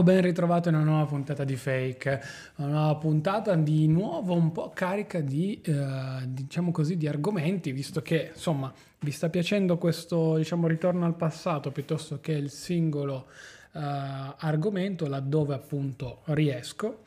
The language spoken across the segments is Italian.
Ciao, ben ritrovato in una nuova puntata di Fake, una nuova puntata di nuovo un po' carica di, eh, diciamo così, di argomenti, visto che insomma vi sta piacendo questo diciamo, ritorno al passato piuttosto che il singolo eh, argomento laddove appunto riesco.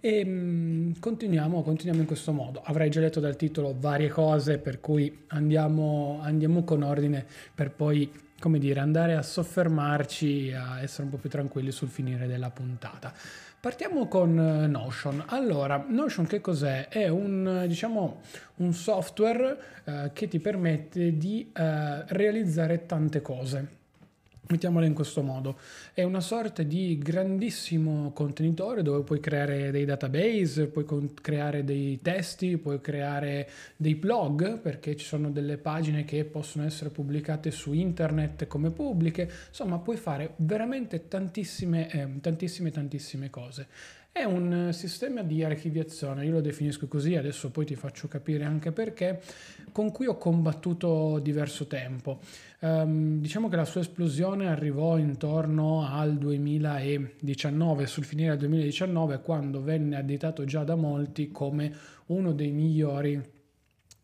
E mh, mm, continuiamo, continuiamo, in questo modo. Avrei già letto dal titolo varie cose, per cui andiamo, andiamo con ordine per poi come dire, andare a soffermarci, a essere un po' più tranquilli sul finire della puntata. Partiamo con eh, Notion. Allora, Notion che cos'è? È un, diciamo, un software eh, che ti permette di eh, realizzare tante cose. Mettiamola in questo modo, è una sorta di grandissimo contenitore dove puoi creare dei database, puoi creare dei testi, puoi creare dei blog perché ci sono delle pagine che possono essere pubblicate su internet come pubbliche, insomma puoi fare veramente tantissime, eh, tantissime, tantissime cose. È un sistema di archiviazione, io lo definisco così, adesso poi ti faccio capire anche perché, con cui ho combattuto diverso tempo. Um, diciamo che la sua esplosione arrivò intorno al 2019, sul finire del 2019, quando venne additato già da molti come uno dei migliori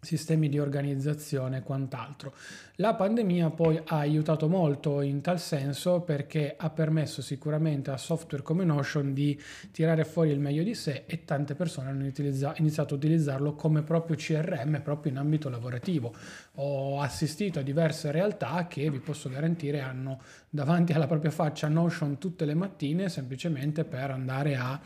sistemi di organizzazione e quant'altro. La pandemia poi ha aiutato molto in tal senso perché ha permesso sicuramente a software come Notion di tirare fuori il meglio di sé e tante persone hanno iniziato a utilizzarlo come proprio CRM proprio in ambito lavorativo. Ho assistito a diverse realtà che vi posso garantire hanno davanti alla propria faccia Notion tutte le mattine semplicemente per andare a,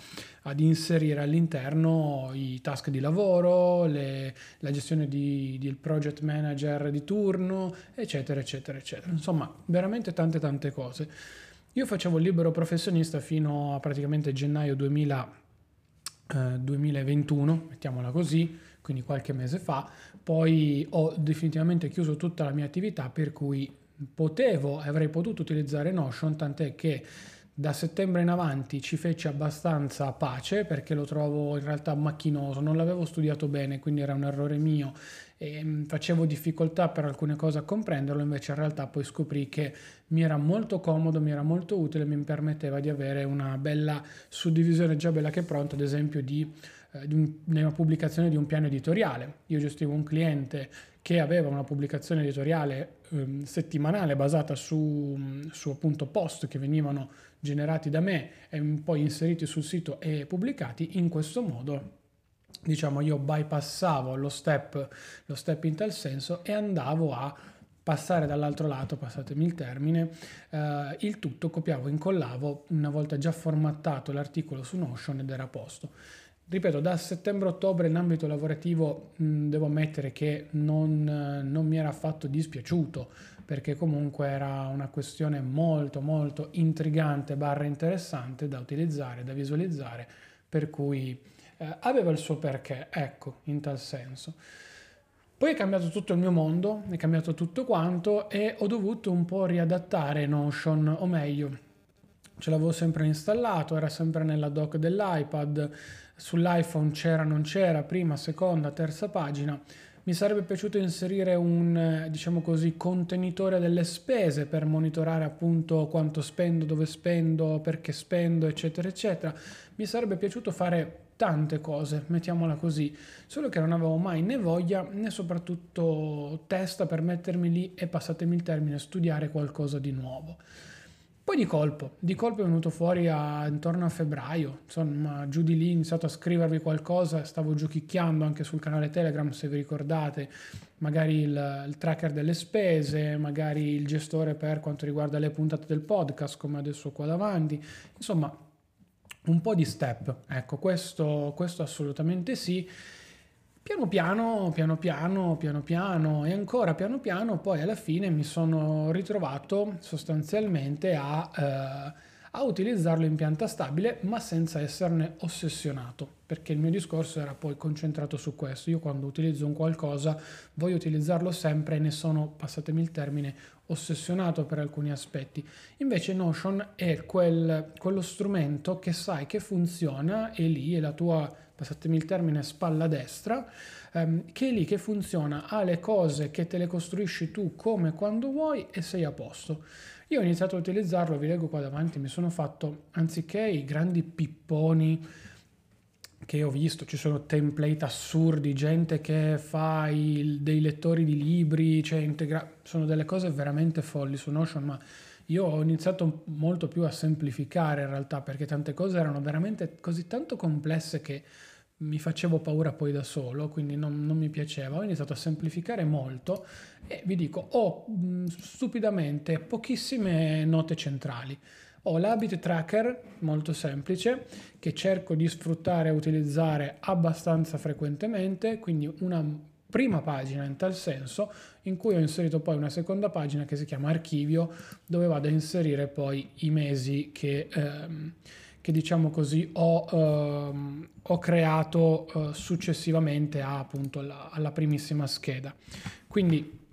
ad inserire all'interno i task di lavoro, le, la gestione di, del project manager di turno, eccetera, eccetera, eccetera. Insomma, veramente tante tante cose. Io facevo il libero professionista fino a praticamente gennaio 2000, eh, 2021, mettiamola così, quindi qualche mese fa, poi ho definitivamente chiuso tutta la mia attività per cui potevo e avrei potuto utilizzare Notion, tant'è che da settembre in avanti ci fece abbastanza pace perché lo trovo in realtà macchinoso, non l'avevo studiato bene, quindi era un errore mio e mm, facevo difficoltà per alcune cose a comprenderlo, invece in realtà poi scoprì che mi era molto comodo, mi era molto utile, mi permetteva di avere una bella suddivisione già bella che pronta, ad esempio di, eh, un, una pubblicazione di un piano editoriale. Io gestivo un cliente che aveva una pubblicazione editoriale eh, settimanale basata su, su appunto post che venivano generati da me e poi inseriti sul sito e pubblicati, in questo modo diciamo io bypassavo lo step, lo step in tal senso e andavo a passare dall'altro lato, passatemi il termine, eh, il tutto copiavo, incollavo una volta già formattato l'articolo su Notion ed era a posto. Ripeto, da settembre-ottobre in ambito lavorativo mh, devo ammettere che non, non mi era affatto dispiaciuto, perché comunque era una questione molto molto intrigante barra interessante da utilizzare, da visualizzare, per cui eh, aveva il suo perché, ecco, in tal senso. Poi è cambiato tutto il mio mondo, è cambiato tutto quanto e ho dovuto un po' riadattare Notion, o meglio, ce l'avevo sempre installato, era sempre nella dock dell'iPad, sull'iPhone c'era, non c'era, prima, seconda, terza pagina mi sarebbe piaciuto inserire un, diciamo così, contenitore delle spese per monitorare appunto quanto spendo, dove spendo, perché spendo, eccetera, eccetera. Mi sarebbe piaciuto fare tante cose, mettiamola così, solo che non avevo mai né voglia né soprattutto testa per mettermi lì e passatemi il termine, studiare qualcosa di nuovo. Poi di colpo, di colpo è venuto fuori a, intorno a febbraio, insomma giù di lì ho iniziato a scrivervi qualcosa, stavo giochicchiando anche sul canale Telegram se vi ricordate, magari il, il, tracker delle spese, magari il gestore per quanto riguarda le puntate del podcast come adesso qua davanti, insomma un po' di step, ecco questo, questo assolutamente sì. Piano piano, piano piano, piano piano e ancora piano piano, poi alla fine mi sono ritrovato sostanzialmente a, eh, a utilizzarlo in pianta stabile, ma senza esserne ossessionato, perché il mio discorso era poi concentrato su questo. Io quando utilizzo un qualcosa voglio utilizzarlo sempre e ne sono, passatemi il termine, ossessionato per alcuni aspetti. Invece Notion è quel, quello strumento che sai che funziona e lì è la tua passatemi il termine, spalla destra, ehm, che è lì che funziona, ha le cose che te le costruisci tu come quando vuoi e sei a posto. Io ho iniziato a utilizzarlo, vi leggo qua davanti, mi sono fatto, anziché i grandi pipponi che ho visto, ci sono template assurdi, gente che fa il, dei lettori di libri, cioè integra- sono delle cose veramente folli su Notion, ma io ho iniziato molto più a semplificare in realtà perché tante cose erano veramente così tanto complesse che mi facevo paura poi da solo, quindi non, non, mi piaceva. Ho iniziato a semplificare molto e vi dico, ho mh, stupidamente pochissime note centrali. Ho l'habit tracker molto semplice che cerco di sfruttare e utilizzare abbastanza frequentemente, quindi una prima pagina in tal senso, in cui ho inserito poi una seconda pagina che si chiama archivio, dove vado a inserire poi i mesi che... Ehm, che diciamo così ho, ehm, ho creato eh, successivamente a, appunto la, alla primissima scheda. Quindi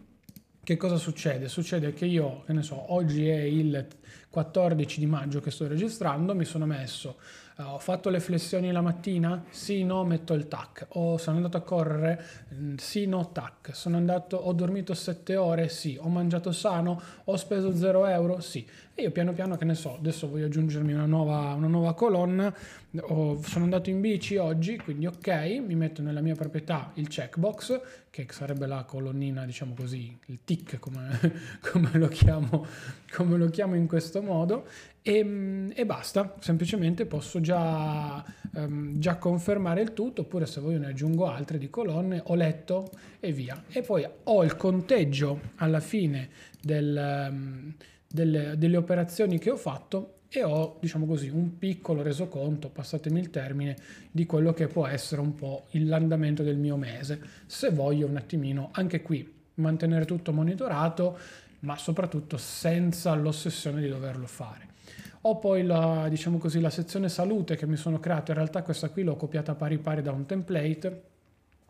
che cosa succede? Succede che io, che ne so, oggi è il 14 di maggio che sto registrando, mi sono messo Uh, ho fatto le flessioni la mattina? Sì, no, metto il tac. O sono andato a correre? Mm, sì, no, tac. Sono andato, ho dormito 7 ore? Sì. Ho mangiato sano? Ho speso 0 euro? Sì. E io piano piano, che ne so, adesso voglio aggiungermi una nuova, una nuova colonna. Ho, sono andato in bici oggi, quindi ok, mi metto nella mia proprietà il checkbox, che sarebbe la colonnina, diciamo così, il tick, come, come, lo, chiamo, come lo chiamo in questo modo. E, e, basta, semplicemente posso già, um, già, confermare il tutto, oppure se voglio ne aggiungo altre di colonne, ho letto e via. E poi ho il conteggio alla fine del, um, delle, delle, operazioni che ho fatto e ho, diciamo così, un piccolo resoconto, passatemi il termine, di quello che può essere un po' l'andamento del mio mese. Se voglio un attimino, anche qui, mantenere tutto monitorato, ma soprattutto senza l'ossessione di doverlo fare. Ho poi la, diciamo così, la sezione salute che mi sono creato, in realtà questa qui l'ho copiata pari pari da un template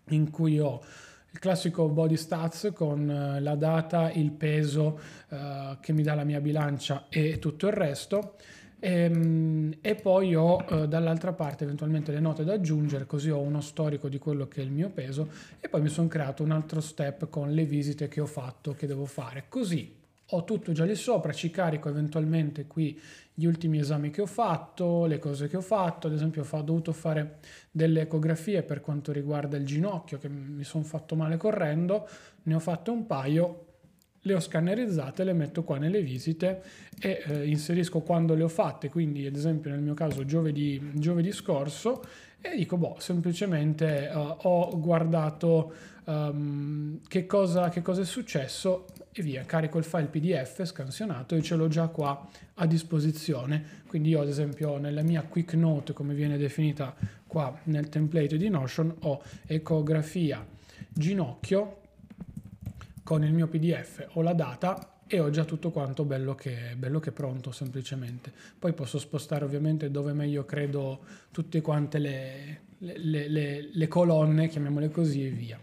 in cui ho il classico body stats con eh, la data, il peso uh, che mi dà la mia bilancia e tutto il resto. E, ehm, e poi ho uh, dall'altra parte eventualmente le note da aggiungere, così ho uno storico di quello che è il mio peso e poi mi sono creato un altro step con le visite che ho fatto, che devo fare. Così ho tutto già lì sopra, ci carico eventualmente qui gli ultimi esami che ho fatto, le cose che ho fatto, ad esempio ho dovuto fare delle ecografie per quanto riguarda il ginocchio che mi sono fatto male correndo, ne ho fatte un paio, le ho scannerizzate, le metto qua nelle visite e eh, inserisco quando le ho fatte, quindi ad esempio nel mio caso giovedì, giovedì scorso e dico boh, semplicemente uh, ho guardato um, che, cosa, che cosa è successo e via, carico il file PDF scansionato e ce l'ho già qua a disposizione. Quindi io ad esempio nella mia quick note, come viene definita qua nel template di Notion, ho ecografia ginocchio con il mio PDF, ho la data e ho già tutto quanto bello che, bello che pronto semplicemente. Poi posso spostare ovviamente dove meglio credo tutte quante le, le, le, le colonne, chiamiamole così e via.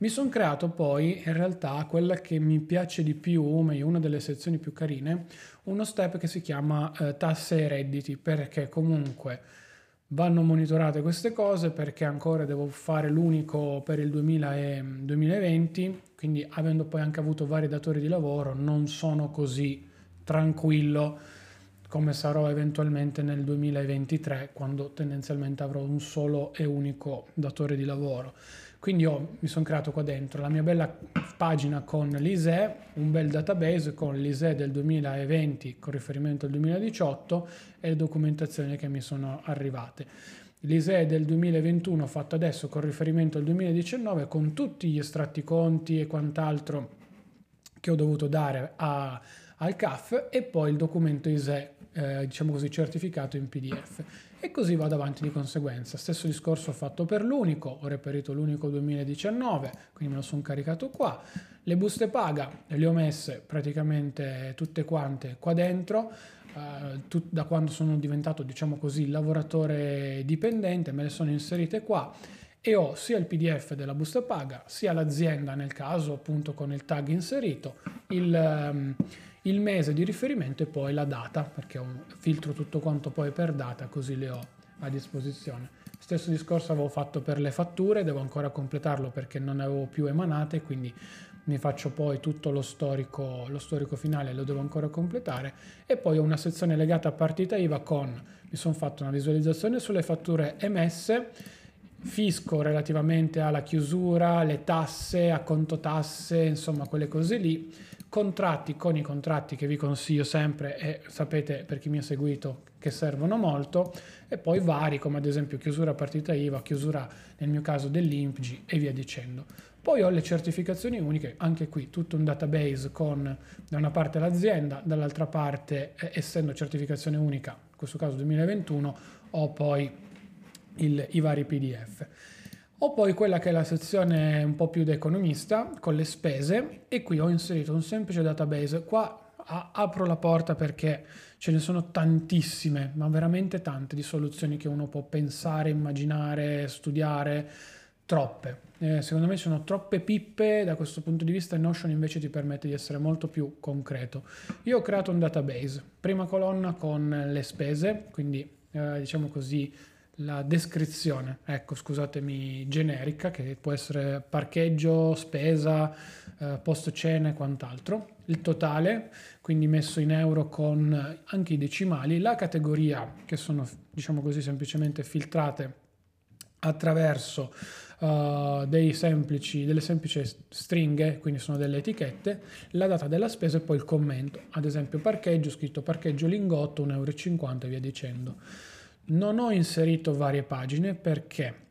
Mi sono creato poi in realtà quella che mi piace di più, meglio una delle sezioni più carine, uno step che si chiama eh, tasse e redditi, perché comunque vanno monitorate queste cose perché ancora devo fare l'unico per il 2000 e 2020, quindi avendo poi anche avuto vari datori di lavoro non sono così tranquillo come sarò eventualmente nel 2023 quando tendenzialmente avrò un solo e unico datore di lavoro. Quindi ho, mi sono creato qua dentro la mia bella pagina con l'ISE, un bel database con l'ISE del 2020 con riferimento al 2018 e le documentazioni che mi sono arrivate. L'ISE del 2021 fatto adesso con riferimento al 2019 con tutti gli estratti conti e quant'altro che ho dovuto dare a, al CAF e poi il documento ISE eh, diciamo così, certificato in PDF. E così vado avanti di conseguenza. Stesso discorso ho fatto per l'unico, ho reperito l'unico 2019, quindi me lo sono caricato qua. Le buste paga le ho messe praticamente tutte quante qua dentro. Uh, tut- da quando sono diventato, diciamo così, lavoratore dipendente, me le sono inserite qua e ho sia il PDF della busta paga, sia l'azienda nel caso appunto con il tag inserito, il, um, il mese di riferimento e poi la data, perché filtro tutto quanto poi per data, così le ho a disposizione. Stesso discorso avevo fatto per le fatture, devo ancora completarlo perché non ne avevo più emanate, quindi mi faccio poi tutto lo storico, lo storico finale, lo devo ancora completare e poi ho una sezione legata a partita IVA con, mi sono fatto una visualizzazione sulle fatture emesse, fisco relativamente alla chiusura, le tasse, a conto tasse, insomma quelle cose lì, contratti con i contratti che vi consiglio sempre e sapete per chi mi ha seguito che servono molto e poi vari come ad esempio chiusura partita IVA, chiusura nel mio caso dell'INPG e via dicendo. Poi ho le certificazioni uniche, anche qui tutto un database con da una parte l'azienda, dall'altra parte essendo certificazione unica, in questo caso 2021, ho poi il, i vari PDF. Ho poi quella che è la sezione un po' più da economista con le spese e qui ho inserito un semplice database. Qua a, apro la porta perché ce ne sono tantissime, ma veramente tante di soluzioni che uno può pensare, immaginare, studiare, troppe. Eh, secondo me sono troppe pippe, da questo punto di vista Notion invece ti permette di essere molto più concreto. Io ho creato un database, prima colonna con le spese, quindi eh, diciamo così la descrizione, ecco scusatemi, generica, che può essere parcheggio, spesa, eh, post cena e quant'altro, il totale, quindi messo in euro con anche i decimali, la categoria, che sono diciamo così semplicemente filtrate attraverso uh, semplici, delle semplici stringhe, quindi sono delle etichette, la data della spesa e poi il commento, ad esempio parcheggio, scritto parcheggio lingotto, 1,50 euro e via dicendo. Non ho inserito varie pagine perché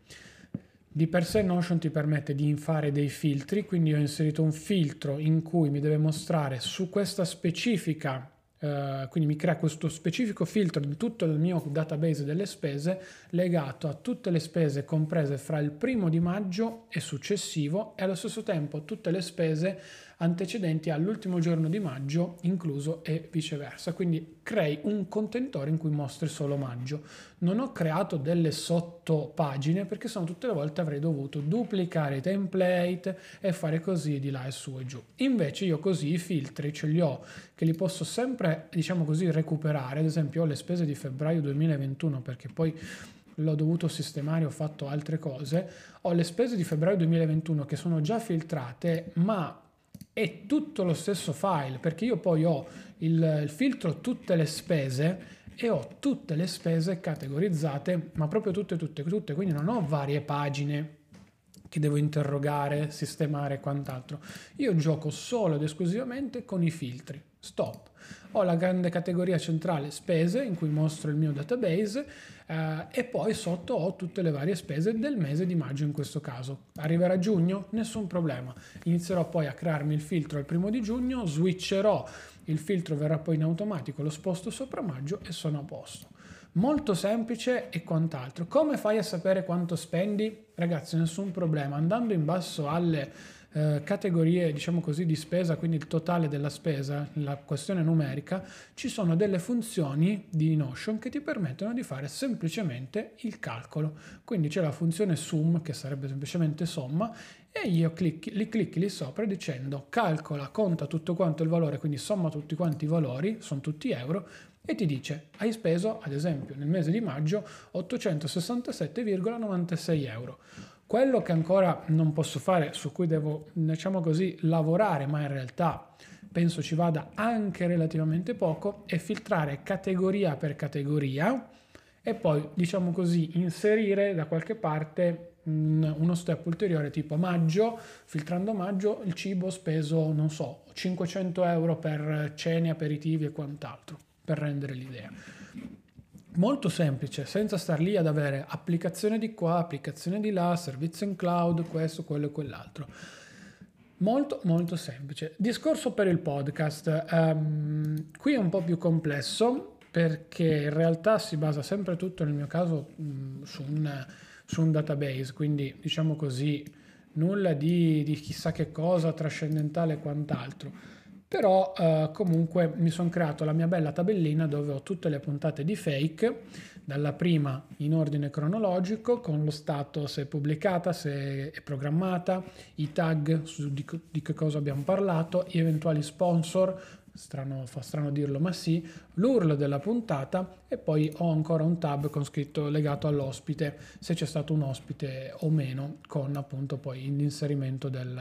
di per sé Notion ti permette di fare dei filtri, quindi ho inserito un filtro in cui mi deve mostrare su questa specifica Uh, quindi mi crea questo specifico filtro di tutto il mio database delle spese legato a tutte le spese comprese fra il primo di maggio e successivo e allo stesso tempo tutte le spese antecedenti all'ultimo giorno di maggio incluso e viceversa. Quindi crei un contenitore in cui mostri solo maggio. Non ho creato delle sottopagine perché sono tutte le volte avrei dovuto duplicare i template e fare così di là e su e giù. Invece io così i filtri ce li ho che li posso sempre, diciamo così, recuperare. Ad esempio ho le spese di febbraio 2021 perché poi l'ho dovuto sistemare, ho fatto altre cose. Ho le spese di febbraio 2021 che sono già filtrate, ma è tutto lo stesso file perché io poi ho il, il filtro tutte le spese e ho tutte le spese categorizzate, ma proprio tutte, tutte, tutte, quindi non ho varie pagine che devo interrogare, sistemare e quant'altro. Io gioco solo ed esclusivamente con i filtri. Stop. Ho la grande categoria centrale spese in cui mostro il mio database eh, e poi sotto ho tutte le varie spese del mese di maggio in questo caso. Arriverà giugno? Nessun problema. Inizierò poi a crearmi il filtro al primo di giugno, switcherò, il filtro verrà poi in automatico, lo sposto sopra maggio e sono a posto. Molto semplice e quant'altro. Come fai a sapere quanto spendi? Ragazzi, nessun problema. Andando in basso alle eh, categorie, diciamo così, di spesa, quindi il totale della spesa, la questione numerica, ci sono delle funzioni di Notion che ti permettono di fare semplicemente il calcolo. Quindi c'è la funzione sum, che sarebbe semplicemente somma, e io clicchi, li clicchi lì sopra dicendo calcola, conta tutto quanto il valore, quindi somma tutti quanti i valori, sono tutti euro, e ti dice hai speso, ad esempio, nel mese di maggio 867,96 euro. Quello che ancora non posso fare, su cui devo, diciamo così, lavorare, ma in realtà penso ci vada anche relativamente poco, è filtrare categoria per categoria e poi, diciamo così, inserire da qualche parte uno step ulteriore tipo maggio, filtrando maggio, il cibo speso, non so, 500 euro per cene, aperitivi e quant'altro, per rendere l'idea molto semplice, senza star lì ad avere applicazione di qua, applicazione di là, servizio in cloud, questo, quello e quell'altro. Molto molto semplice. Discorso per il podcast. Um, qui è un po' più complesso perché in realtà si basa sempre tutto, nel mio caso, mh, su, un, su, un, database, quindi diciamo così, nulla di, di chissà che cosa, trascendentale e quant'altro però eh, comunque mi sono creato la mia bella tabellina dove ho tutte le puntate di fake, dalla prima in ordine cronologico, con lo stato se è pubblicata, se è programmata, i tag su di, di che cosa abbiamo parlato, gli eventuali sponsor, strano, fa strano dirlo ma sì, l'URL della puntata e poi ho ancora un tab con scritto legato all'ospite, se c'è stato un ospite o meno, con appunto poi l'inserimento del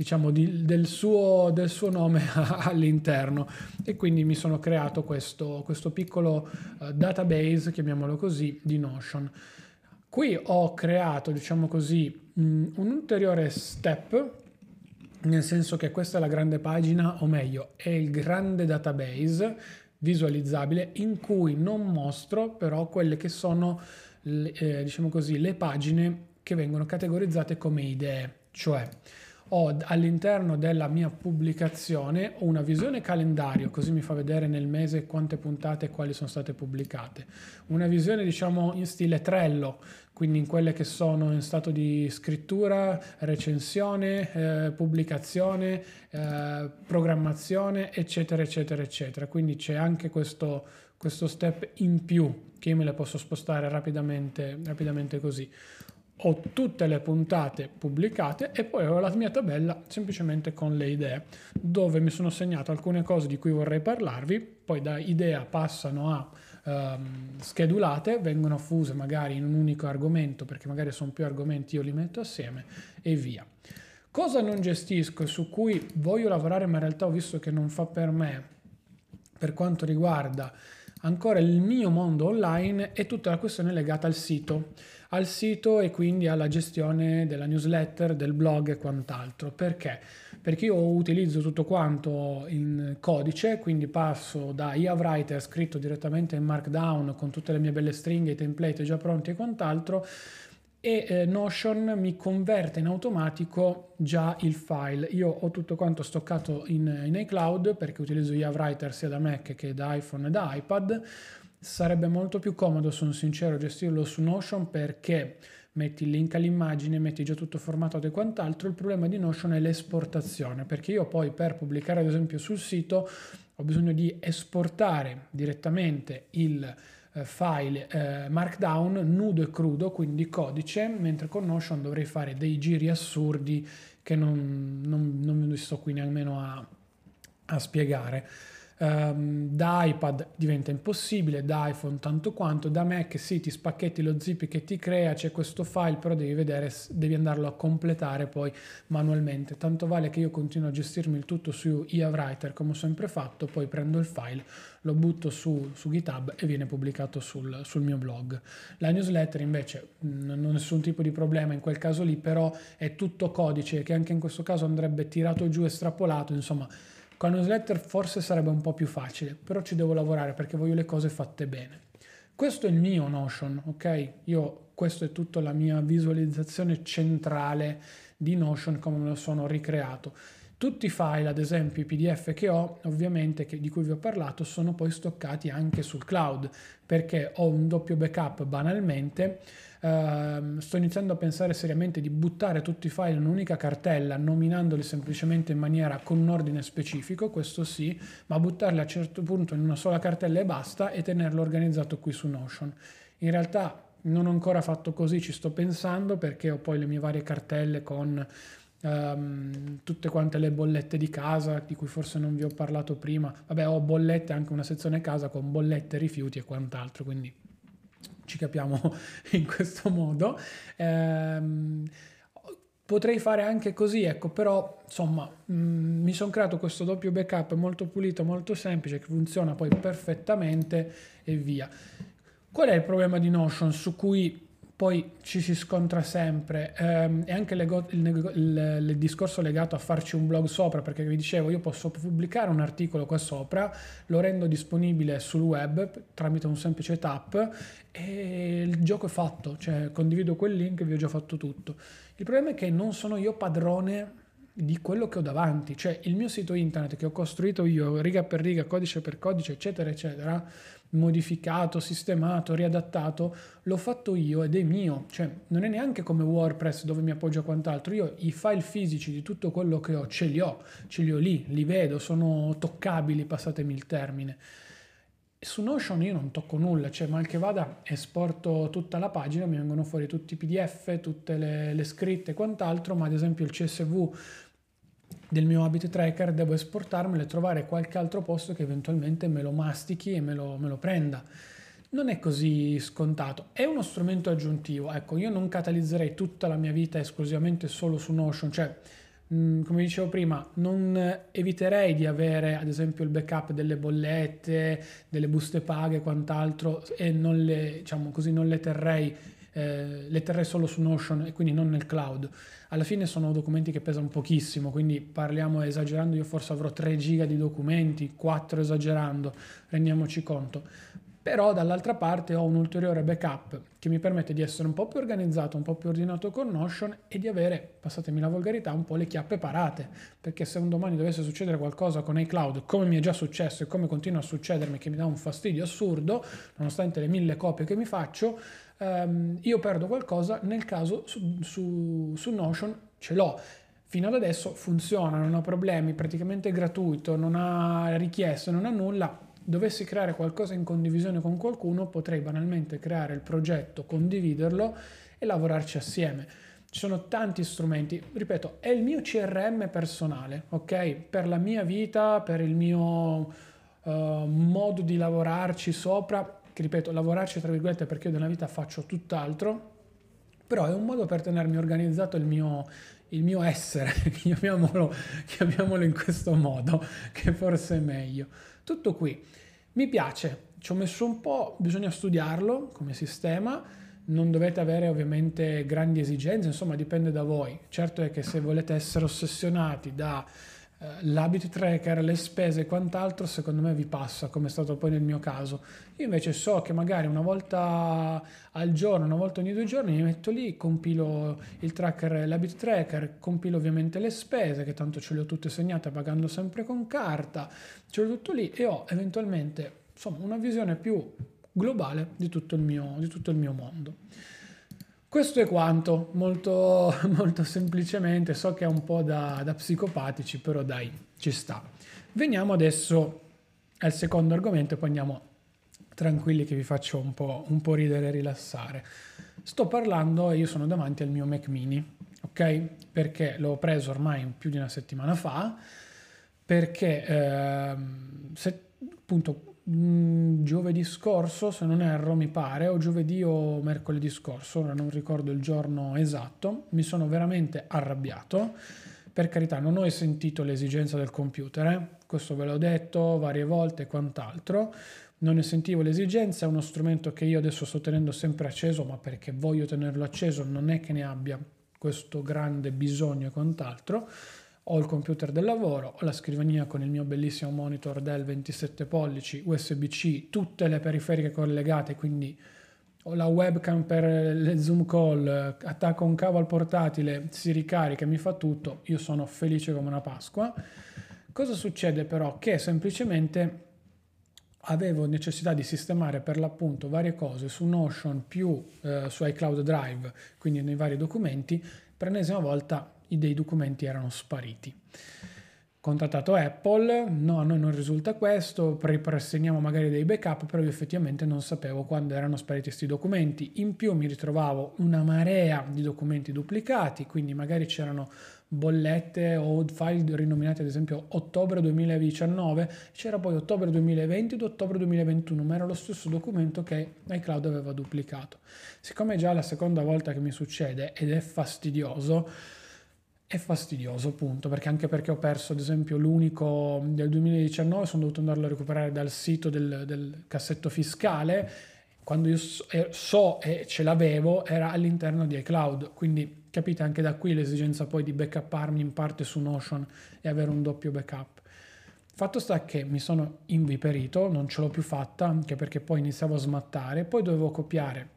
diciamo, di, del, suo, del, suo, nome all'interno e quindi mi sono creato questo, questo piccolo uh, database, chiamiamolo così, di Notion. Qui ho creato, diciamo così, un ulteriore step, nel senso che questa è la grande pagina, o meglio, è il grande database visualizzabile in cui non mostro però quelle che sono, eh, diciamo così, le pagine che vengono categorizzate come idee, cioè ho all'interno della mia pubblicazione una visione calendario, così mi fa vedere nel mese quante puntate e quali sono state pubblicate. Una visione diciamo in stile Trello, quindi in quelle che sono in stato di scrittura, recensione, eh, pubblicazione, eh, programmazione, eccetera, eccetera, eccetera. Quindi c'è anche questo, questo step in più che io me le posso spostare rapidamente, rapidamente così ho tutte le puntate pubblicate e poi ho la mia tabella semplicemente con le idee, dove mi sono segnato alcune cose di cui vorrei parlarvi, poi da idea passano a um, schedulate, vengono fuse magari in un unico argomento, perché magari sono più argomenti, io li metto assieme e via. Cosa non gestisco e su cui voglio lavorare, ma in realtà ho visto che non fa per me, per quanto riguarda ancora il mio mondo online, è tutta la questione legata al sito al sito e quindi alla gestione della newsletter, del blog e quant'altro. Perché? Perché io utilizzo tutto quanto in codice, quindi passo da EaveWriter scritto direttamente in Markdown con tutte le mie belle stringhe, i template già pronti e quant'altro e eh, Notion mi converte in automatico già il file. Io ho tutto quanto stoccato in, in iCloud perché utilizzo EaveWriter sia da Mac che da iPhone e da iPad Sarebbe molto più comodo, sono sincero, gestirlo su Notion perché metti il link all'immagine, metti già tutto formattato e quant'altro. Il problema di Notion è l'esportazione, perché io poi per pubblicare ad esempio sul sito ho bisogno di esportare direttamente il eh, file eh, Markdown nudo e crudo, quindi codice, mentre con Notion dovrei fare dei giri assurdi che non, non, non vi sto qui nemmeno a, a spiegare. Um, da iPad diventa impossibile, da iPhone tanto quanto, da Mac sì ti spacchetti lo zip che ti crea, c'è questo file, però devi vedere, devi andarlo a completare poi manualmente. Tanto vale che io continuo a gestirmi il tutto su EaveWriter come ho sempre fatto, poi prendo il file, lo butto su, su GitHub e viene pubblicato sul, sul, mio blog. La newsletter invece non ho nessun tipo di problema in quel caso lì, però è tutto codice che anche in questo caso andrebbe tirato giù, estrapolato, insomma con newsletter forse sarebbe un po' più facile, però ci devo lavorare perché voglio le cose fatte bene. Questo è il mio Notion, ok? Io, questo è tutta la mia visualizzazione centrale di Notion come me lo sono ricreato. Tutti i file, ad esempio i PDF che ho, ovviamente che, di cui vi ho parlato, sono poi stoccati anche sul cloud perché ho un doppio backup banalmente Uh, sto iniziando a pensare seriamente di buttare tutti i file in un'unica cartella, nominandoli semplicemente in maniera con un ordine specifico, questo sì, ma buttarli a un certo punto in una sola cartella e basta e tenerlo organizzato qui su Notion. In realtà non ho ancora fatto così, ci sto pensando perché ho poi le mie varie cartelle con Um, tutte quante le bollette di casa di cui forse non vi ho parlato prima. Vabbè, ho bollette, anche una sezione casa con bollette, rifiuti e quant'altro, quindi ci capiamo in questo modo. Ehm, potrei fare anche così, ecco, però insomma mh, mm, mi sono creato questo doppio backup molto pulito, molto semplice, che funziona poi perfettamente e via. Qual è il problema di Notion su cui poi ci si scontra sempre. Ehm, e anche il, il, il, discorso legato a farci un blog sopra perché vi dicevo io posso pubblicare un articolo qua sopra lo rendo disponibile sul web tramite un semplice tap e il gioco è fatto cioè condivido quel link e vi ho già fatto tutto. Il problema è che non sono io padrone di quello che ho davanti. Cioè il mio sito internet che ho costruito io riga per riga codice per codice eccetera eccetera modificato, sistemato, riadattato, l'ho fatto io ed è mio, cioè non è neanche come WordPress dove mi appoggio a quant'altro, io i file fisici di tutto quello che ho ce li ho, ce li ho lì, li vedo, sono toccabili, passatemi il termine. Su Notion io non tocco nulla, cioè mal che vada esporto tutta la pagina, mi vengono fuori tutti i PDF, tutte le, le scritte e quant'altro, ma ad esempio il CSV del mio habit tracker devo esportarmelo e trovare qualche altro posto che eventualmente me lo mastichi e me lo, me lo prenda. Non è così scontato, è uno strumento aggiuntivo. Ecco, io non catalizzerei tutta la mia vita esclusivamente solo su Notion, cioè Mm, come dicevo prima, non eviterei di avere ad esempio il backup delle bollette, delle buste paghe e quant'altro e non le, diciamo così, non le terrei, eh, le terrei solo su Notion e quindi non nel cloud. Alla fine sono documenti che pesano pochissimo, quindi parliamo esagerando, io forse avrò 3 giga di documenti, 4 esagerando, rendiamoci conto però dall'altra parte ho un ulteriore backup che mi permette di essere un po' più organizzato, un po' più ordinato con Notion e di avere, passatemi la volgarità, un po' le chiappe parate, perché se un domani dovesse succedere qualcosa con iCloud, come mi è già successo e come continua a succedermi, che mi dà un fastidio assurdo, nonostante le mille copie che mi faccio, ehm, io perdo qualcosa, nel caso su, su, su Notion ce l'ho. Fino ad adesso funziona, non ho problemi, praticamente gratuito, non ha richieste, non ha nulla, dovessi creare qualcosa in condivisione con qualcuno, potrei banalmente creare il progetto, condividerlo e lavorarci assieme. Ci sono tanti strumenti, ripeto, è il mio CRM personale, ok? Per la mia vita, per il mio uh, modo di lavorarci sopra, che ripeto, lavorarci tra virgolette perché io nella vita faccio tutt'altro, però è un modo per tenermi organizzato il mio, il mio essere, chiamiamolo, chiamiamolo in questo modo, che forse è meglio. Tutto qui. Mi piace, ci ho messo un po', bisogna studiarlo come sistema, non dovete avere ovviamente grandi esigenze, insomma dipende da voi. Certo è che se volete essere ossessionati da eh, l'habit tracker, le spese e quant'altro, secondo me vi passa, come è stato poi nel mio caso. Io invece so che magari una volta al giorno, una volta ogni due giorni mi metto lì, compilo il tracker, l'habit tracker, compilo ovviamente le spese, che tanto ce le ho tutte segnate pagando sempre con carta, ce l'ho tutto lì e ho eventualmente insomma, una visione più globale di tutto il mio, di tutto il mio mondo. Questo è quanto, molto, molto semplicemente, so che è un po' da, da psicopatici, però dai, ci sta. Veniamo adesso al secondo argomento e poi andiamo tranquilli che vi faccio un po', un po' ridere e rilassare. Sto parlando io sono davanti al mio Mac mini, ok? Perché l'ho preso ormai più di una settimana fa, perché eh, se, appunto Mm, giovedì scorso, se non erro, mi pare, o giovedì o mercoledì scorso, ora non ricordo il giorno esatto, mi sono veramente arrabbiato. Per carità, non ho sentito l'esigenza del computer, eh? questo ve l'ho detto varie volte e quant'altro. Non ne sentivo l'esigenza, è uno strumento che io adesso sto tenendo sempre acceso, ma perché voglio tenerlo acceso, non è che ne abbia questo grande bisogno e quant'altro ho il computer del lavoro, ho la scrivania con il mio bellissimo monitor Dell 27 pollici, USB-C, tutte le periferiche collegate, quindi ho la webcam per le Zoom call, attacco un cavo al portatile, si ricarica, mi fa tutto, io sono felice come una Pasqua. Cosa succede però? Che semplicemente avevo necessità di sistemare per l'appunto varie cose su Notion più eh, su iCloud Drive, quindi nei vari documenti, per l'ennesima volta dei documenti erano spariti. Contattato Apple, no, a noi non risulta questo, ripristiniamo magari dei backup, però io effettivamente non sapevo quando erano spariti questi documenti. In più mi ritrovavo una marea di documenti duplicati, quindi magari c'erano bollette o file rinominati ad esempio ottobre 2019, c'era poi ottobre 2020 ed ottobre 2021, ma era lo stesso documento che iCloud aveva duplicato. Siccome è già la seconda volta che mi succede ed è fastidioso, è fastidioso appunto perché anche perché ho perso ad esempio l'unico del 2019 sono dovuto andarlo a recuperare dal sito del, del cassetto fiscale. Quando io so, eh, so e ce l'avevo era all'interno di iCloud. Quindi capite anche da qui l'esigenza poi di backupparmi in parte su Notion e avere un doppio backup. Fatto sta che mi sono inviperito non ce l'ho più fatta anche perché poi iniziavo a smattare. Poi dovevo copiare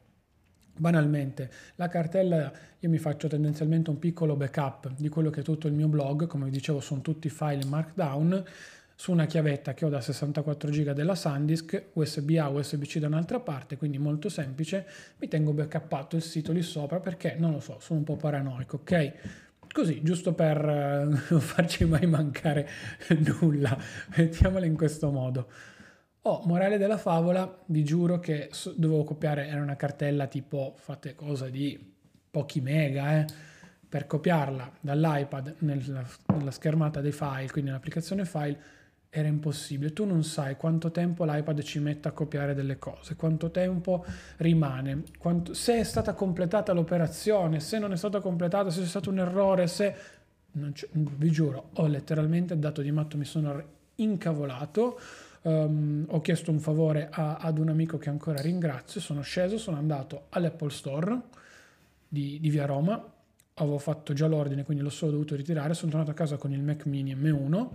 Banalmente, la cartella io mi faccio tendenzialmente un piccolo backup di quello che è tutto il mio blog, come vi dicevo sono tutti file Markdown, su una chiavetta che ho da 64 GB della SanDisk, USB A, USB C da un'altra parte, quindi molto semplice, mi tengo backuppato il sito lì sopra perché non lo so, sono un po' paranoico, ok? Così, giusto per uh, non farci mai mancare nulla, mettiamola in questo modo. Oh, morale della favola, vi giuro che dovevo copiare, era una cartella tipo, fate cosa di pochi mega, eh, per copiarla dall'iPad nella, nella schermata dei file, quindi nell'applicazione file, era impossibile. Tu non sai quanto tempo l'iPad ci mette a copiare delle cose, quanto tempo rimane, quanto, se è stata completata l'operazione, se non è stata completata, se c'è stato un errore, se vi giuro, ho letteralmente dato di matto, mi sono incavolato. Um, ho chiesto un favore a, ad un amico che ancora ringrazio, sono sceso, sono andato all'Apple Store di, di via Roma, avevo fatto già l'ordine, quindi l'ho solo dovuto ritirare, sono tornato a casa con il Mac mini M1,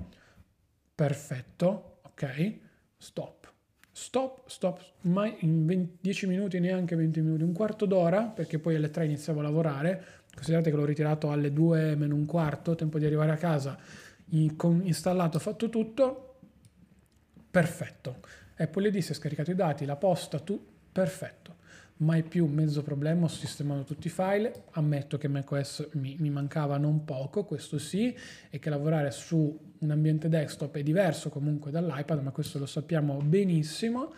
perfetto, ok, stop, stop, stop, mai in 20, 10 minuti, neanche 20 minuti, un quarto d'ora, perché poi alle 3 iniziavo a lavorare, considerate che l'ho ritirato alle 2 meno un quarto, tempo di arrivare a casa, installato, fatto tutto, perfetto. Apple ID si è scaricato i dati, la posta, tu, perfetto mai più mezzo problema, ho sistemato tutti i file, ammetto che macOS mi, mi mancava non poco, questo sì, e che lavorare su un ambiente desktop è diverso comunque dall'iPad, ma questo lo sappiamo benissimo,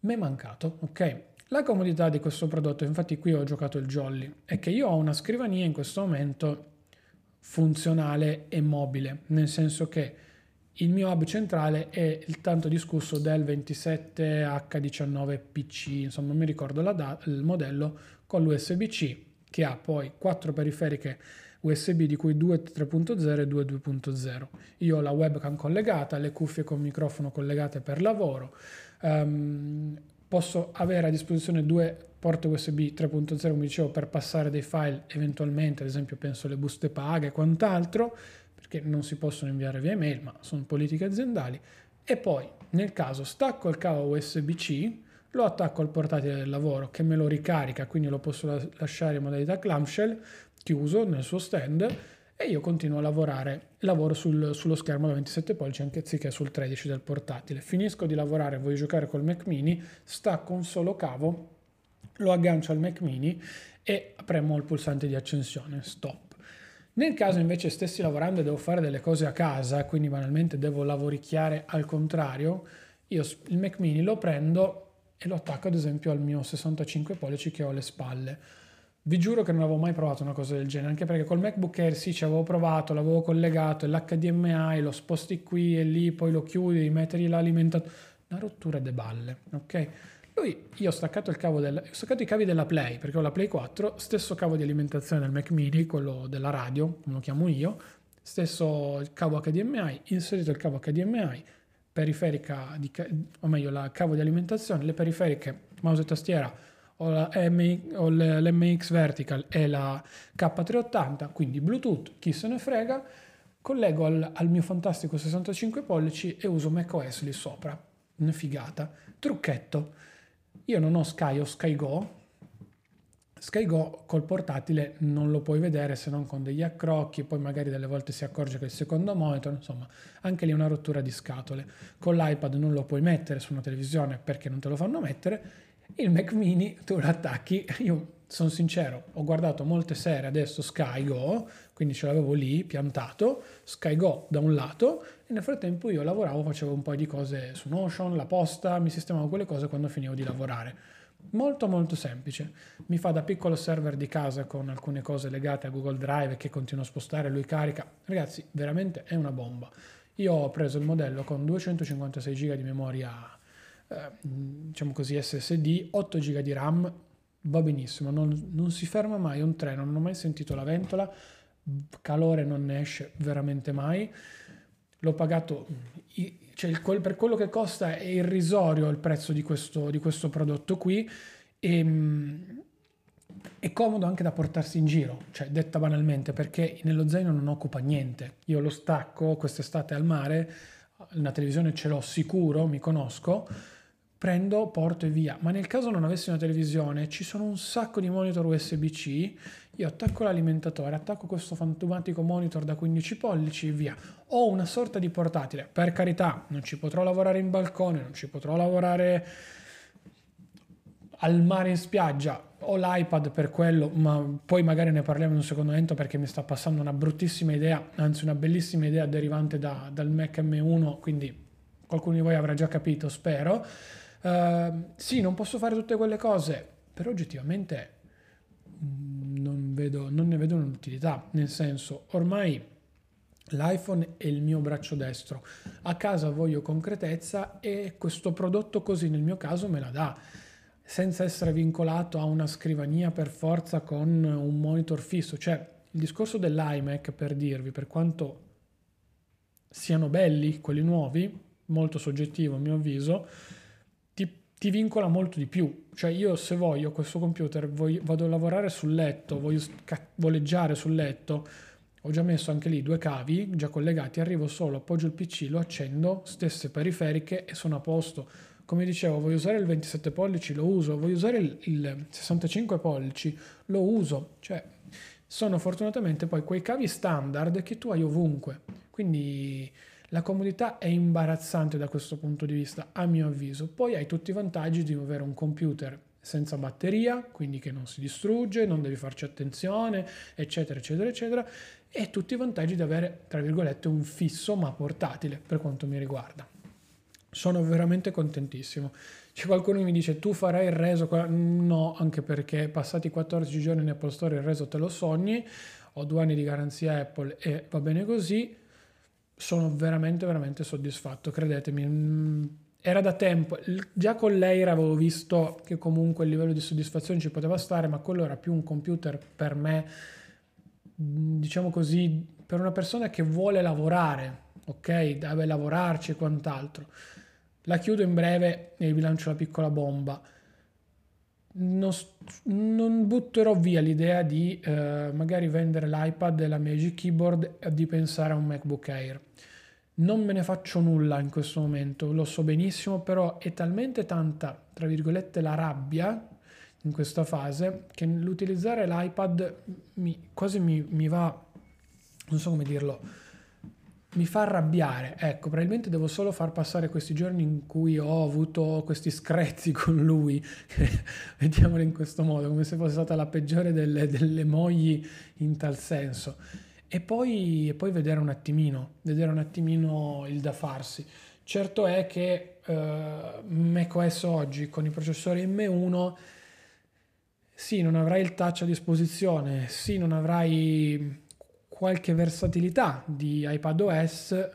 mi è mancato, ok? La comodità di questo prodotto, infatti qui ho giocato il jolly, è che io ho una scrivania in questo momento funzionale e mobile, nel senso che il mio hub centrale è il tanto discusso del 27H19PC, insomma non mi ricordo da- il modello, con l'USB-C che ha poi quattro periferiche USB di cui 2 3.0 e 2 2.0. Io ho la webcam collegata, le cuffie con microfono collegate per lavoro, um, posso avere a disposizione due porte USB 3.0 come dicevo per passare dei file eventualmente, ad esempio penso alle buste paga e quant'altro, che non si possono inviare via email, ma sono politiche aziendali. E poi, nel caso, stacco il cavo USB-C, lo attacco al portatile del lavoro che me lo ricarica, quindi lo posso lasciare in modalità clamshell, chiuso nel suo stand, e io continuo a lavorare. Lavoro sul, sullo schermo da 27 pollici anziché sul 13 del portatile. Finisco di lavorare, voglio giocare col Mac mini, stacco un solo cavo, lo aggancio al Mac mini e premo il pulsante di accensione, stop. Nel caso invece stessi lavorando e devo fare delle cose a casa, quindi banalmente devo lavoricchiare al contrario, io il Mac mini lo prendo e lo attacco ad esempio al mio 65 pollici che ho alle spalle. Vi giuro che non avevo mai provato una cosa del genere, anche perché col MacBook Air sì ci avevo provato, l'avevo collegato, l'HDMI, lo sposti qui e lì, poi lo chiudi, mettergli l'alimentazione, una rottura de balle, ok? Lui, io ho staccato, del, ho staccato i cavi della Play, perché ho la Play 4, stesso cavo di alimentazione del Mac mini, quello della radio, come lo chiamo io, stesso cavo HDMI, inserito il cavo HDMI, periferica, di, o meglio, il cavo di alimentazione, le periferiche, mouse e tastiera, ho, la MX, ho l'MX Vertical e la K380, quindi Bluetooth, chi se ne frega, collego al, al mio fantastico 65 pollici e uso macOS lì sopra. Una figata. Trucchetto io non ho Sky, ho SkyGo. SkyGo col portatile non lo puoi vedere se non con degli accrocchi, poi magari delle volte si accorge che è il secondo monitor, insomma, anche lì una rottura di scatole. Con l'iPad non lo puoi mettere su una televisione perché non te lo fanno mettere. Il Mac mini tu lo attacchi, io sono sincero, ho guardato molte serie adesso SkyGo, quindi ce l'avevo lì piantato, SkyGo da un lato e nel frattempo io lavoravo, facevo un po' di cose su Notion, la posta, mi sistemavo quelle cose quando finivo di lavorare. Molto molto semplice, mi fa da piccolo server di casa con alcune cose legate a Google Drive che continuo a spostare, lui carica. Ragazzi, veramente è una bomba. Io ho preso il modello con 256 GB di memoria, eh, diciamo così, SSD, 8 GB di RAM, va benissimo, non, non si ferma mai, un treno, non ho mai sentito la ventola, calore non ne esce veramente mai l'ho pagato, cioè il, per quello che costa è irrisorio il prezzo di questo, di questo prodotto qui e ehm, è comodo anche da portarsi in giro, cioè detta banalmente, perché nello zaino non occupa niente. Io lo stacco quest'estate al mare, una televisione ce l'ho sicuro, mi conosco, prendo, porto e via. Ma nel caso non avessi una televisione, ci sono un sacco di monitor USB-C io attacco l'alimentatore, attacco questo fantomatico monitor da 15 pollici e via. Ho una sorta di portatile, per carità, non ci potrò lavorare in balcone, non ci potrò lavorare al mare in spiaggia, ho l'iPad per quello, ma poi magari ne parliamo in un secondo momento perché mi sta passando una bruttissima idea, anzi una bellissima idea derivante da, dal Mac M1, quindi qualcuno di voi avrà già capito, spero. Uh, sì, non posso fare tutte quelle cose, però oggettivamente non, vedo, non ne vedo un'utilità, nel senso ormai l'iPhone è il mio braccio destro, a casa voglio concretezza e questo prodotto così nel mio caso me la dà senza essere vincolato a una scrivania per forza con un monitor fisso, cioè il discorso dell'iMac per dirvi, per quanto siano belli quelli nuovi, molto soggettivo a mio avviso, ti, vincola molto di più. Cioè io se voglio questo computer, voglio, vado a lavorare sul letto, voglio voleggiare sul letto, ho già messo anche lì due cavi già collegati, arrivo solo, appoggio il PC, lo accendo, stesse periferiche e sono a posto. Come dicevo, voglio usare il 27 pollici, lo uso, voglio usare il, il 65 pollici, lo uso. Cioè, sono fortunatamente poi quei cavi standard che tu hai ovunque. Quindi la comodità è imbarazzante da questo punto di vista, a mio avviso. Poi hai tutti i vantaggi di avere un computer senza batteria, quindi che non si distrugge, non devi farci attenzione, eccetera, eccetera, eccetera, e tutti i vantaggi di avere, tra virgolette, un fisso ma portatile per quanto mi riguarda. Sono veramente contentissimo. C'è qualcuno che mi dice tu farai il reso? No, anche perché passati 14 giorni in Apple Store il reso te lo sogni, ho due anni di garanzia Apple e va bene così. Sono veramente, veramente soddisfatto, credetemi. Mm, era da tempo, già con lei avevo visto che comunque il livello di soddisfazione ci poteva stare, ma quello era più un computer per me, mm, diciamo così, per una persona che vuole lavorare, ok? Deve lavorarci e quant'altro la chiudo in breve e vi lancio la piccola bomba. Non, non butterò via l'idea di eh, magari vendere l'iPad e la Magic Keyboard e di pensare a un MacBook Air. Non me ne faccio nulla in questo momento, lo so benissimo, però è talmente tanta, tra virgolette, la rabbia in questa fase che l'utilizzare l'iPad mi, quasi mi, mi va, non so come dirlo, mi fa arrabbiare. Ecco, probabilmente devo solo far passare questi giorni in cui ho avuto questi screzzi con lui, vediamolo in questo modo, come se fosse stata la peggiore delle, delle mogli in tal senso. E poi, e poi, vedere un attimino, vedere un attimino il da farsi. Certo è che eh, macOS oggi con i processori M1 sì, non avrai il touch a disposizione, sì, non avrai qualche versatilità di iPadOS,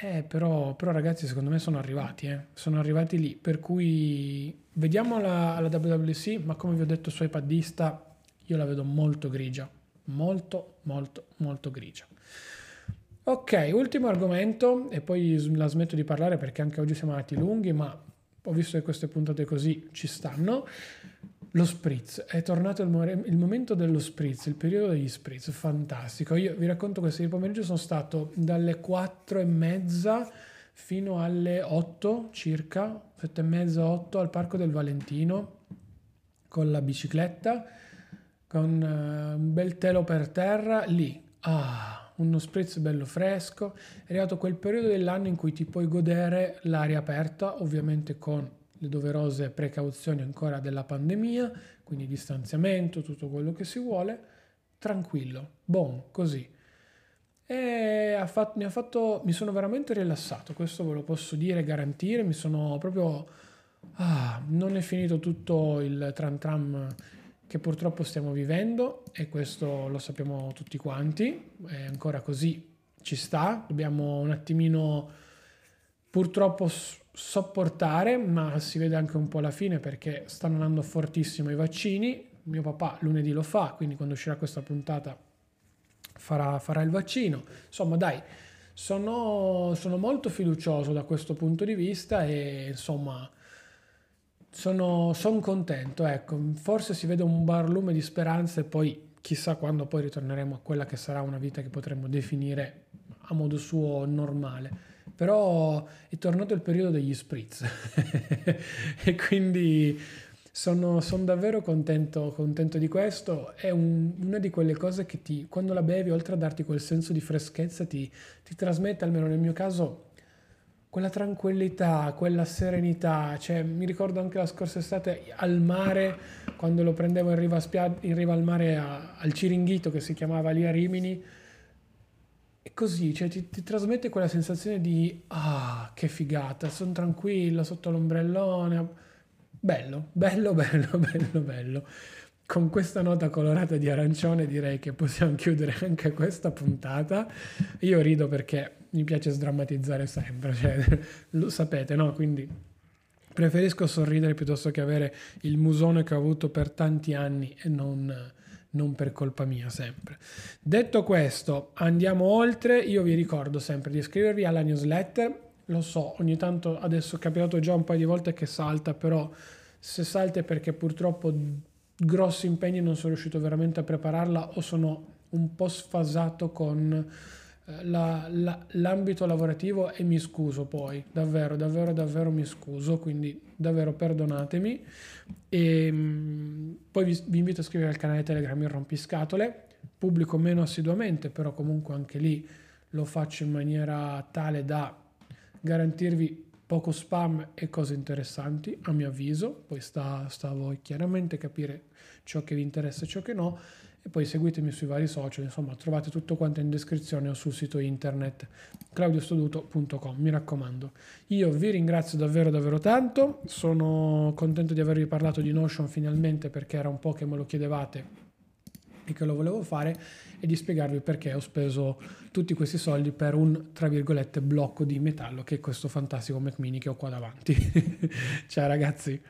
eh, però, però ragazzi secondo me sono arrivati, eh. sono arrivati lì, per cui vediamo la, la WWC, ma come vi ho detto su iPadista io la vedo molto grigia, molto molto molto grigia. Ok, ultimo argomento e poi la smetto di parlare perché anche oggi siamo andati lunghi, ma ho visto che queste puntate così ci stanno. Lo spritz, è tornato il, il, momento dello spritz, il periodo degli spritz, fantastico. Io vi racconto questo, ieri pomeriggio sono stato dalle 4 e mezza fino alle 8 circa, 7 e mezza, 8 al Parco del Valentino con la bicicletta, con uh, un bel telo per terra, lì, ah, uno spritz bello fresco. È arrivato quel periodo dell'anno in cui ti puoi godere l'aria aperta, ovviamente con le doverose precauzioni ancora della pandemia, quindi distanziamento, tutto quello che si vuole, tranquillo, buon, così. E ha fatto, mi, ha fatto, mi sono veramente rilassato, questo ve lo posso dire, garantire, mi sono proprio... Ah, non è finito tutto il tram tram che purtroppo stiamo vivendo e questo lo sappiamo tutti quanti, è ancora così, ci sta, dobbiamo un attimino purtroppo sopportare, ma si vede anche un po' alla fine perché stanno andando fortissimo i vaccini. Mio papà lunedì lo fa, quindi quando uscirà questa puntata farà, farà il vaccino. Insomma, dai, sono, sono, molto fiducioso da questo punto di vista e insomma sono, sono contento. Ecco, forse si vede un barlume di speranza e poi chissà quando poi ritorneremo a quella che sarà una vita che potremmo definire a modo suo normale però è tornato il periodo degli spritz e quindi sono, sono davvero contento, contento, di questo. È un, una di quelle cose che ti, quando la bevi, oltre a darti quel senso di freschezza, ti, ti trasmette, almeno nel mio caso, quella tranquillità, quella serenità. Cioè, mi ricordo anche la scorsa estate al mare, quando lo prendevo in riva, spia- in riva al mare a, al Ciringhito che si chiamava lì a Rimini così, cioè ti, ti, trasmette quella sensazione di ah, che figata, sono tranquillo sotto l'ombrellone. Bello, bello, bello, bello, bello. Con questa nota colorata di arancione direi che possiamo chiudere anche questa puntata. Io rido perché mi piace sdrammatizzare sempre, cioè, lo sapete, no? Quindi preferisco sorridere piuttosto che avere il musone che ho avuto per tanti anni e non, non per colpa mia sempre. Detto questo, andiamo oltre. Io vi ricordo sempre di iscrivervi alla newsletter. Lo so, ogni tanto adesso è capitato già un paio di volte che salta, però se salta è perché purtroppo grossi impegni non sono riuscito veramente a prepararla o sono un po' sfasato con la, la, l'ambito lavorativo e mi scuso poi, davvero, davvero, davvero mi scuso, quindi davvero perdonatemi. E mm, poi vi, vi invito a iscrivervi al canale Telegram Il Rompiscatole, pubblico meno assiduamente, però comunque anche lì lo faccio in maniera tale da garantirvi poco spam e cose interessanti, a mio avviso, poi sta, sta a voi chiaramente capire ciò che vi interessa e ciò che no e poi seguitemi sui vari social, insomma trovate tutto quanto in descrizione o sul sito internet claudiostoduto.com, mi raccomando. Io vi ringrazio davvero davvero tanto, sono contento di avervi parlato di Notion finalmente perché era un po' che me lo chiedevate e che lo volevo fare e di spiegarvi perché ho speso tutti questi soldi per un, tra virgolette, blocco di metallo che è questo fantastico Mac mini che ho qua davanti. Ciao ragazzi!